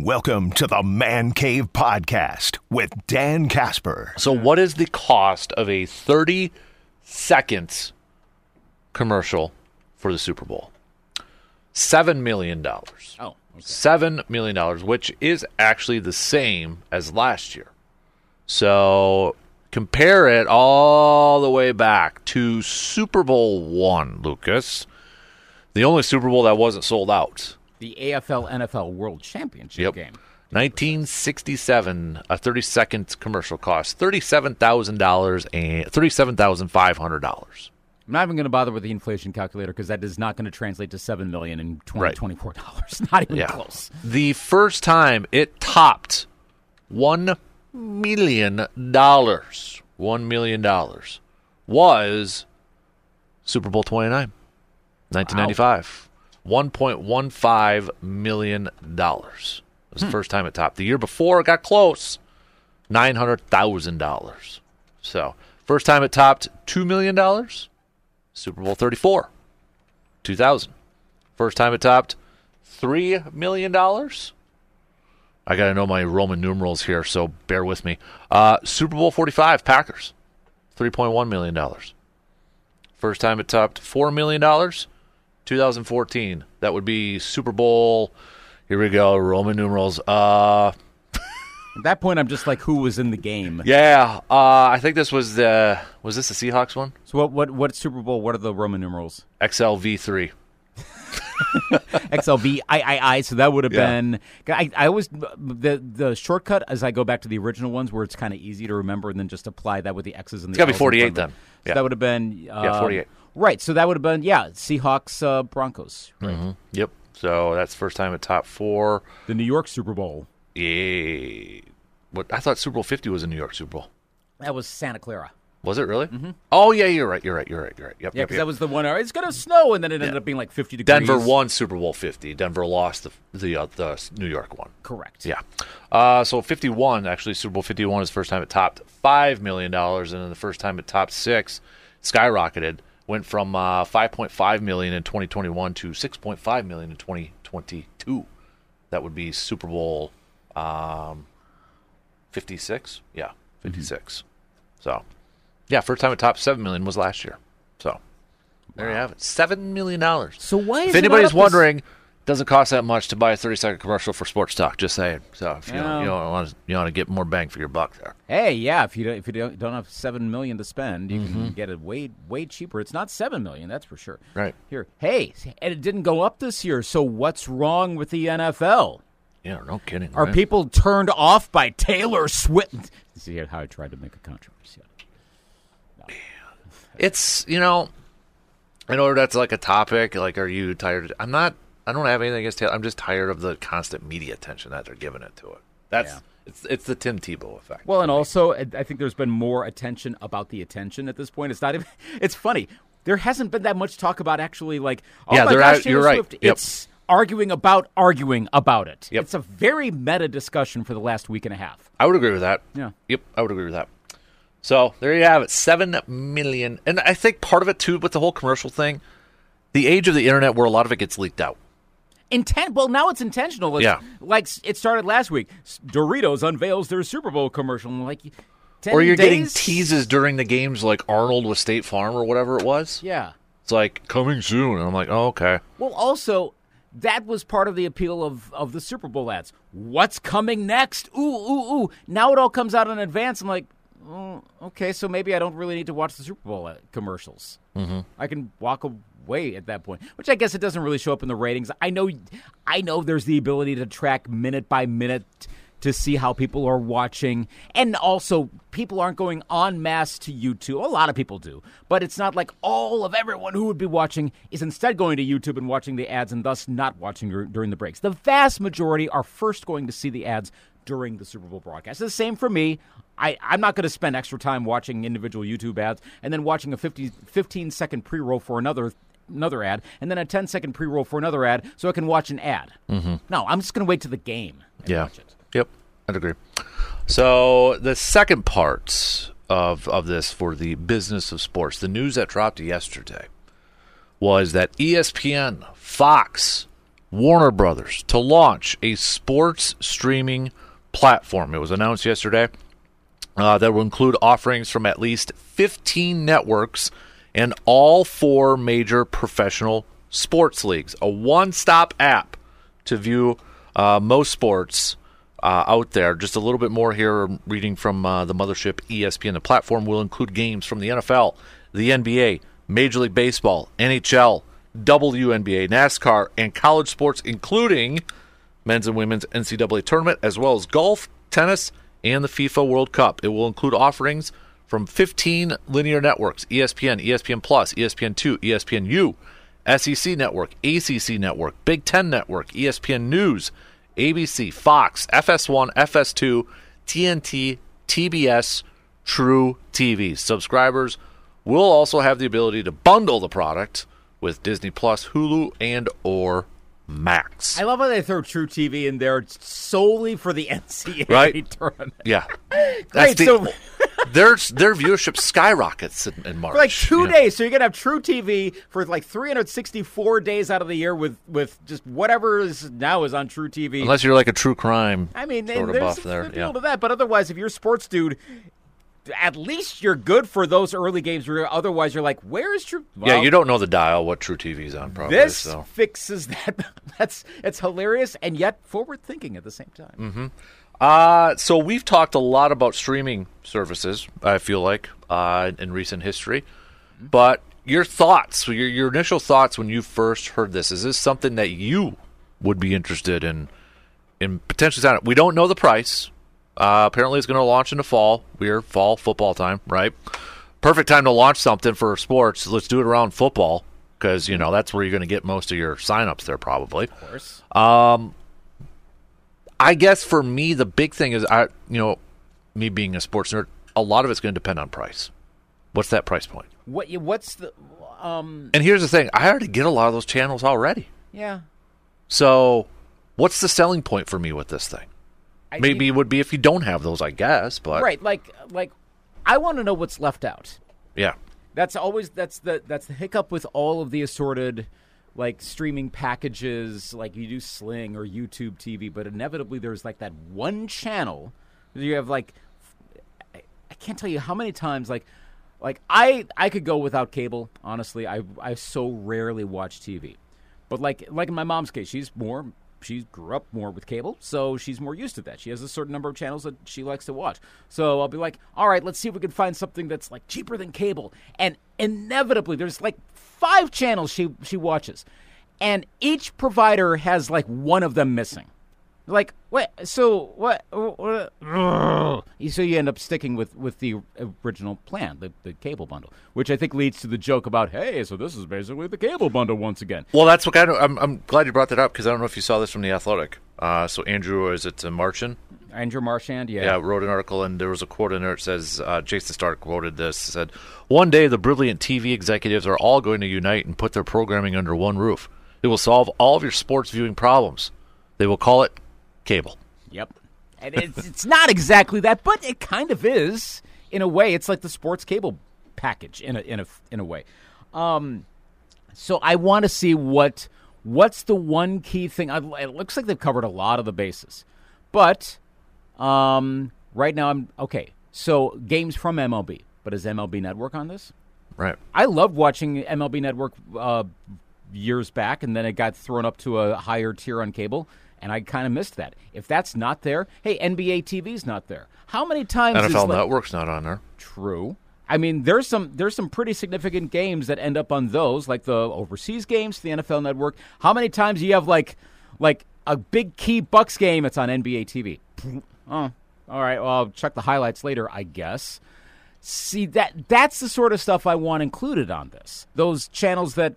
Welcome to the Man Cave Podcast with Dan Casper. So, what is the cost of a 30 seconds commercial for the Super Bowl? $7 million. Oh, okay. $7 million, which is actually the same as last year. So, compare it all the way back to Super Bowl one, Lucas. The only Super Bowl that wasn't sold out. The AFL NFL World Championship Yep. game. 1967, a 30 seconds commercial cost $37,000 and $37,500. I'm not even going to bother with the inflation calculator because that is not going to translate to seven million in Right. twenty twenty four dollars. Not even Yeah. close. The first time it topped $1 million, $1 million was Super Bowl 29, 1995. $1.15 million. was the first time it topped. The year before, it got close, $900,000. So, first time it topped $2 million, Super Bowl 34, 2000. First time it topped $3 million. I got to know my Roman numerals here, so bear with me. Uh, Super Bowl 45, Packers, $3.1 million. First time it topped $4 million, 2014. That would be Super Bowl. Here we go, Roman numerals. Uh, At that point, I'm just like, who was in the game? yeah, uh, I think this was the was this the Seahawks one? So what? What? What Super Bowl? What are the Roman numerals? XLV3. XLV III. So that would have Yeah. been. I, I always the the shortcut as I go back to the original ones where it's kind of easy to remember and then just apply that with the X's and the. It's gotta be L's in front 48 of it. then. So Yeah. that would have been. Uh, Yeah, 48. Right. So that would have been yeah Seahawks uh, Broncos. Right. Yep. So that's first time at top four. The New York Super Bowl. Yeah. What I thought Super Bowl 50 was a New York Super Bowl. That was Santa Clara. Was it really? Oh yeah, you're right. You're right. You're right. You're right. Yep. Yeah, because yep. that was the one. It's going to snow, and then it ended up being like 50 degrees. Denver won Super Bowl 50. Denver lost the the, uh, the New York one. Correct. Yeah. Uh, so 51 actually Super Bowl 51 is the first time it topped five million dollars, and then the first time it topped six, skyrocketed. Went from uh, 5.5 million in 2021 to 6.5 million in 2022. That would be Super Bowl um, 56. Yeah, 56. So, yeah, first time it topped seven million was last year. So, there you have it, seven million dollars. So why? Is If it anybody's not up this- wondering, it doesn't cost that much to buy a 30 second commercial for sports talk. Just saying. So if you Yeah. don't, you don't want to, you want to get more bang for your buck there. Hey, yeah. If you don't, if you don't, don't have seven million to spend, you Mm-hmm. can get it way way cheaper. It's not seven million, that's for sure. Right. Here, hey, and it didn't go up this year. So what's wrong with the NFL? Yeah, no kidding. Are right? people turned off by Taylor Swift? See how I tried to make a controversy. It's you know, I know that's like a topic. Like, are you tired? I'm not. I don't have anything against Taylor. I'm just tired of the constant media attention that they're giving it to it. That's Yeah. it's it's the Tim Tebow effect. Well, and also, I think there's been more attention about the attention at this point. It's not even. It's funny. There hasn't been that much talk about actually like. Oh Yeah, my gosh, Taylor you're right. Swift. Yep. It's arguing about arguing about it. Yep. It's a very meta discussion for the last week and a half. I would agree with that. Yeah. Yep, I would agree with that. So there you have it, seven million, and I think part of it too with the whole commercial thing, the age of the internet where a lot of it gets leaked out. Intent. Well, now it's intentional. It's Yeah. Like it started last week. Doritos unveils their Super Bowl commercial. Like, 10 or you're getting days? teases during the games like Arnold with State Farm or whatever it was. Yeah. It's like coming soon. And I'm like, oh, okay. Well, also, that was part of the appeal of, of the Super Bowl ads. What's coming next? Ooh, ooh, ooh. Now it all comes out in advance. I'm like, oh, okay, so maybe I don't really need to watch the Super Bowl uh, commercials. Mm-hmm. I can walk away at that point, which I guess it doesn't really show up in the ratings. I know, I know there's the ability to track minute by minute to see how people are watching. And also, people aren't going en masse to YouTube. A lot of people do. But it's not like all of everyone who would be watching is instead going to YouTube and watching the ads and thus not watching during the breaks. The vast majority are first going to see the ads during the Super Bowl broadcast. The same for me. I, I'm not going to spend extra time watching individual YouTube ads and then watching a 50, 15 second pre roll for another another ad and then a 10 second pre roll for another ad so I can watch an ad. Mm-hmm. No, I'm just going to wait to the game Yeah. Yep, I'd agree. So the second part of of this for the business of sports, the news that dropped yesterday was that ESPN, Fox, Warner Brothers to launch a sports streaming platform. It was announced yesterday uh, that will include offerings from at least 15 networks and all four major professional sports leagues. A one stop app to view uh, most sports uh, out there. Just a little bit more here, reading from uh, the mothership ESPN. The platform will include games from the NFL, the NBA, Major League Baseball, NHL, WNBA, NASCAR, and college sports, including men's and women's NCAA tournament, as well as golf, tennis, and the FIFA World Cup. It will include offerings from 15 linear networks ESPN, ESPN Plus, ESPN2, ESPNU, SEC Network, ACC Network, Big Ten Network, ESPN News, ABC, Fox, FS1, FS2, TNT, TBS, True TV. Subscribers will also have the ability to bundle the product with Disney Plus, Hulu, and or Max. I love how they throw truTV in there solely for the NCAA Right. tournament. Yeah, Great. the- so their their viewership skyrockets in, in March. for like two Yeah. days, so you're gonna have truTV for like 364 days out of the year with with just whatever is now is on truTV. Unless you're like a true crime I mean, sort of there's buff there. appeal Yeah. to that, but otherwise, if you're a sports dude. At least you're good for those early games. Where otherwise, you're like, "Where is True?" yeah, you don't know the dial what truTV's on probably. This so. fixes that. That's it's hilarious and yet forward thinking at the same time. Mm-hmm. Uh, so we've talked a lot about streaming services. I feel like uh, in recent history, but your thoughts, your your initial thoughts when you first heard this, is this something that you would be interested in in potentially signing? We don't know the price. Uh, apparently, it's going to launch in the fall. We're fall football time, right? Perfect time to launch something for sports. Let's do it around football because you know that's where you're going to get most of your signups there, probably. Of course. I guess for me, the big thing is I, you know, me being a sports nerd, a lot of it's going to depend on price. What's that price point? What? you- What's the? Um. And here's the thing: I already get a lot of those channels already. Yeah. So, what's the selling point for me with this thing? I Maybe mean- it would be if you don't have those, I guess. But right. Like like, I want to know what's left out. yeah, That's always that's the that's the hiccup with all of the assorted like streaming packages like you do Sling or YouTube TV, but inevitably there's like that one channel you have like I, I can't tell you how many times like like I I could go without cable, honestly. I I so rarely watch TV. But like like in my mom's case, she's more she grew up more with cable, so she's more used to that. She has a certain number of channels that she likes to watch. So I'll be like, "All right, let's see if we can find something that's like cheaper than cable." And inevitably there's like five channels she she watches. And each provider has like one of them missing. Like what? So what? what so you end up sticking with with the original plan, the, the cable bundle, which I think leads to the joke about, hey, so this is basically the cable bundle once again. Well, that's what kind of. I'm, I'm glad you brought that up because I don't know if you saw this from the Athletic. Uh, so Andrew, is it uh, Marchand? Andrew Marchand, yeah, Yeah, wrote an article, and there was a quote in there. It says uh, Jayson Stark quoted this. Said, "One day, the brilliant TV executives are all going to unite and put their programming under one roof. It will solve all of your sports viewing problems. They will call it cable." Yep. And it's, it's not exactly that, but it kind of is in a way. It's like the sports cable package in a in a in a way. Um, so I want to see what what's the one key thing. I, it looks like they've covered a lot of the bases, but um, right now I'm okay. So games from MLB, but is MLB Network on this? Right. I loved watching MLB Network uh, years back, and then it got thrown up to a higher tier on cable, and I kind of missed that. If that's not there, hey, NBA TV's not there. How many times is NFL like- Network's not on there. True. I mean, there's some there's some pretty significant games that end up on those, like the overseas games, the NFL Network. How many times do you have like like a big key Bucks game? It's on NBA TV. Oh, all right. Well, I'll check the highlights later, I guess. See that that's the sort of stuff I want included on this. Those channels that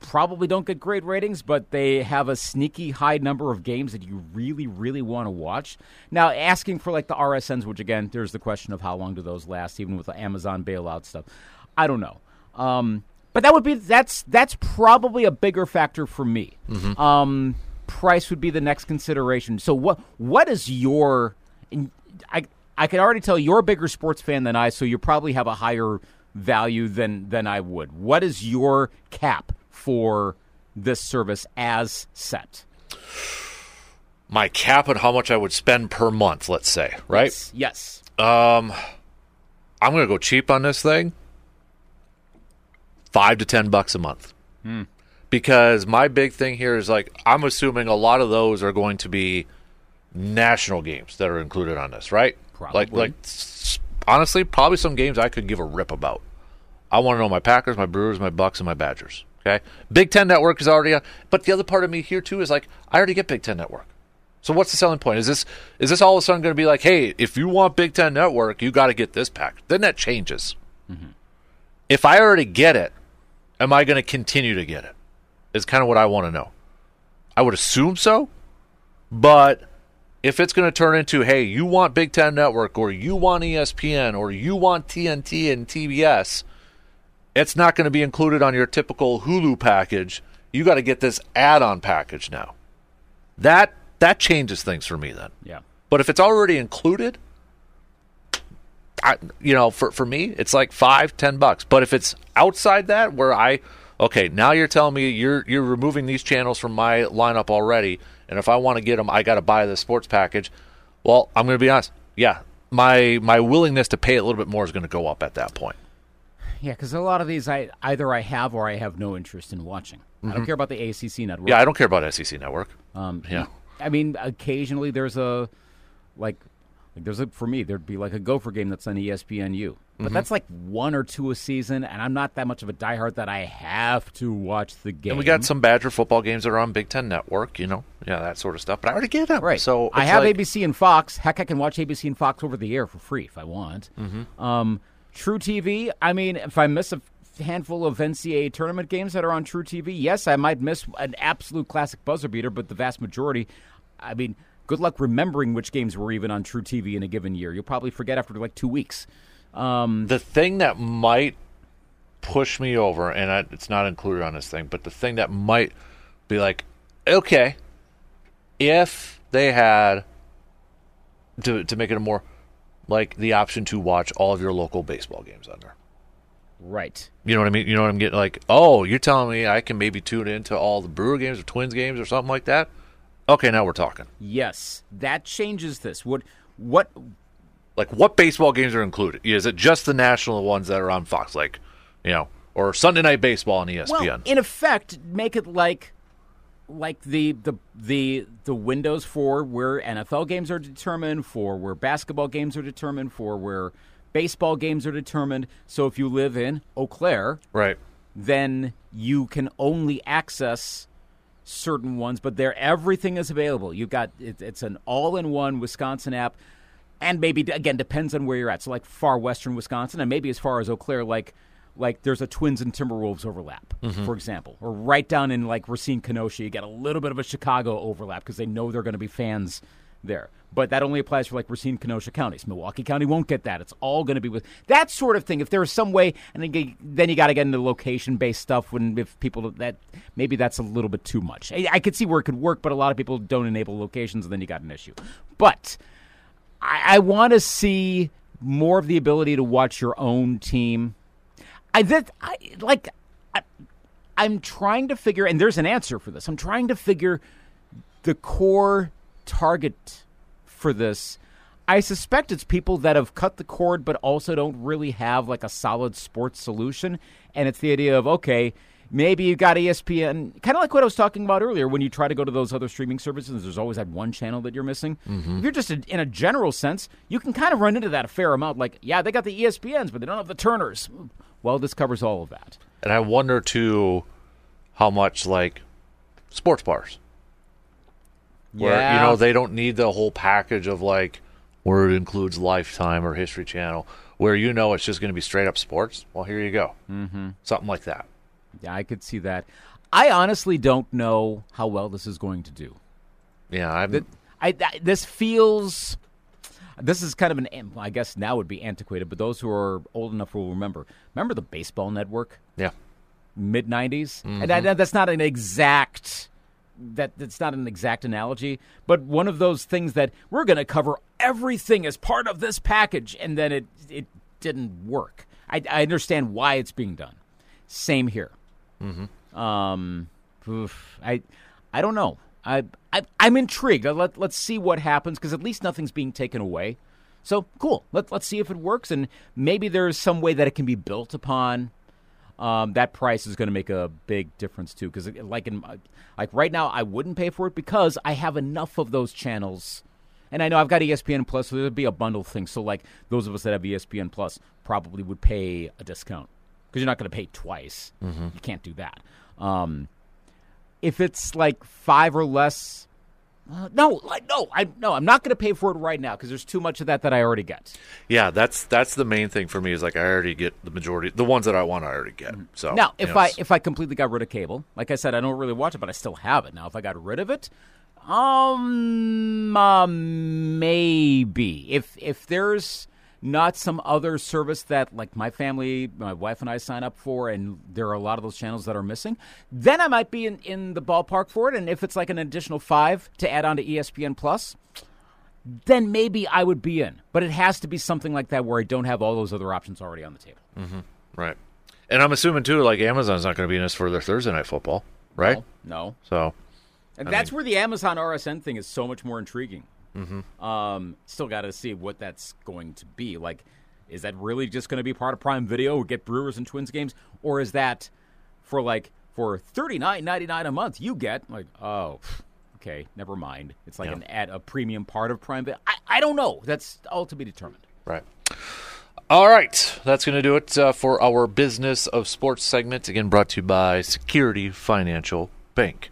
probably don't get great ratings, but they have a sneaky high number of games that you really, really want to watch. Now, asking for like the RSNs, which again, there's the question of how long do those last, even with the Amazon bailout stuff. I don't know. Um, but that would be that's that's probably a bigger factor for me. Um, price would be the next consideration. So what what is your I I can already tell you're a bigger sports fan than I, so you probably have a higher value than than I would. What is your cap for this service as set? My cap on how much I would spend per month, let's say, right? Yes. yes. Um, I'm going to go cheap on this thing. Five to ten bucks a month. Because my big thing here is like I'm assuming a lot of those are going to be national games that are included on this, right? Like, Probably. like s- honestly, probably some games I could give a rip about. I want to know my Packers, my Brewers, my Bucks, and my Badgers. Okay, Big Ten Network is already on, but the other part of me here too is like I already get Big Ten Network. So what's the selling point? Is this is this all of a sudden going to be like, hey, if you want Big Ten Network, you got to get this pack? Then that changes. Mm-hmm. If I already get it, am I going to continue to get it? Is kind of what I want to know. I would assume so, but if it's going to turn into, hey, you want Big Ten Network, or you want ESPN, or you want TNT and TBS, it's not going to be included on your typical Hulu package. You got to get this add-on package now. That that changes things for me then. Yeah. But if it's already included, I, you know, for for me, it's like five, ten bucks. But if it's outside that, where I, okay, now you're telling me you're you're removing these channels from my lineup already, and if I want to get them, I got to buy the sports package. Well, I'm going to be honest. Yeah, my my willingness to pay a little bit more is going to go up at that point. Yeah, because a lot of these I either I have or I have no interest in watching. I don't care about the ACC network. Mm-hmm. Yeah, I don't care about SEC Network. Um, Yeah. I mean, occasionally there's a like, like there's a for me there'd be like a Gopher game that's on ESPNU, but Mm-hmm. that's like one or two a season, and I'm not that much of a diehard that I have to watch the game. And we got some Badger football games that are on Big Ten Network. You know, yeah, that sort of stuff. But I already get them. right. So I have like- ABC and Fox. Heck, I can watch ABC and Fox over the air for free if I want. Mm-hmm. Um, truTV. I mean, if I miss a handful of NCAA tournament games that are on truTV, yes, I might miss an absolute classic buzzer beater, but the vast majority, I mean, good luck remembering which games were even on True TV in a given year. You'll probably forget after like two weeks. Um, the thing that might push me over, and I, it's not included on this thing, but the thing that might be like, okay, if they had to to make it a more like the option to watch all of your local baseball games on there. right. You know what I mean? You know what I'm getting? Like, oh, you're telling me I can maybe tune into all the Brewer games or Twins games or something like that? Okay, now we're talking. Yes, that changes this. What? What? Like, what baseball games are included? Is it just the national ones that are on Fox, like, you know, or Sunday Night Baseball on ESPN? Well, in effect, make it like like the the the the windows for where NFL games are determined, for where basketball games are determined, for where baseball games are determined. So if you live in Eau Claire, right. then you can only access certain ones, but there everything is available. You've got it, it's an all-in-one Wisconsin app, and maybe again depends on where you're at. So like far western Wisconsin, and maybe as far as Eau Claire, like like there's a Twins and Timberwolves overlap, mm-hmm. for example, or right down in like Racine Kenosha, you get a little bit of a Chicago overlap because they know they're going to be fans there. But that only applies for like Racine, Kenosha counties. Milwaukee County won't get that. It's all going to be with that sort of thing. If there is some way, and then you, then you got to get into location based stuff. When if people that maybe that's a little bit too much. I, I could see where it could work, but a lot of people don't enable locations, and then you got an issue. But I, I want to see more of the ability to watch your own team. I that I like. I, I'm trying to figure, and there's an answer for this. I'm trying to figure the core target for this. I suspect it's people that have cut the cord but also don't really have like a solid sports solution. And it's the idea of, okay, maybe you got ESPN, kind of like what I was talking about earlier when you try to go to those other streaming services, there's always that one channel that you're missing. If you're just a, in a general sense, you can kind of run into that a fair amount. Like, yeah, they got the ESPNs, but they don't have the Turners. Well, this covers all of that. And I wonder too how much like sports bars. Where you know they don't need the whole package of like where it includes Lifetime or History Channel, where you know it's just going to be straight up sports. Well, here you go, mm-hmm. something like that. Yeah, I could see that. I honestly don't know how well this is going to do. Yeah, I'm. That I, I this feels. This is kind of an. I guess now would be antiquated, but those who are old enough will remember. Remember the Baseball Network, yeah, mid '90s, and mm-hmm. that, that's not an exact. That that's not an exact analogy, but one of those things that we're going to cover everything as part of this package, and then it it didn't work. I, I understand why it's being done. Same here. Um, oof, I, I don't know. I, I I'm intrigued. Let let's see what happens because at least nothing's being taken away. So cool. Let let's see if it works, and maybe there's some way that it can be built upon. Um, that price is going to make a big difference too. Because like in like right now, I wouldn't pay for it because I have enough of those channels. And I know I've got ESPN Plus, so there'd be a bundle thing. So, like those of us that have ESPN Plus probably would pay a discount because you're not going to pay twice. You can't do that. Um, if it's like five or less, uh, no, like no, I no, I'm not going to pay for it right now because there's too much of that that I already get. Yeah, that's that's the main thing for me is like I already get the majority, the ones that I want, I already get. So Now, you if know, I if I completely got rid of cable, like I said, I don't really watch it, but I still have it. Now, if I got rid of it, um, uh, maybe if if there's not some other service that like my family, my wife and I sign up for, and there are a lot of those channels that are missing, then I might be in, in the ballpark for it. And if it's like an additional five to add on to ESPN Plus, then maybe I would be in. But it has to be something like that where I don't have all those other options already on the table. Mm-hmm. right, and I'm assuming too, like Amazon's not going to be in this for their Thursday night football, right? No. So And that's where the Amazon RSN thing is so much more intriguing. Mm-hmm. Um, still got to see what that's going to be. Like, is that really just going to be part of Prime Video? Get Brewers and Twins games, or is that for like for thirty nine ninety nine a month? You get like, oh, okay, never mind. It's like Yeah. an at a premium part of Prime Video. I, I don't know. That's all to be determined. Right. All right. That's going to do it uh, for our Business of Sports segment. Again, brought to you by Security Financial Bank.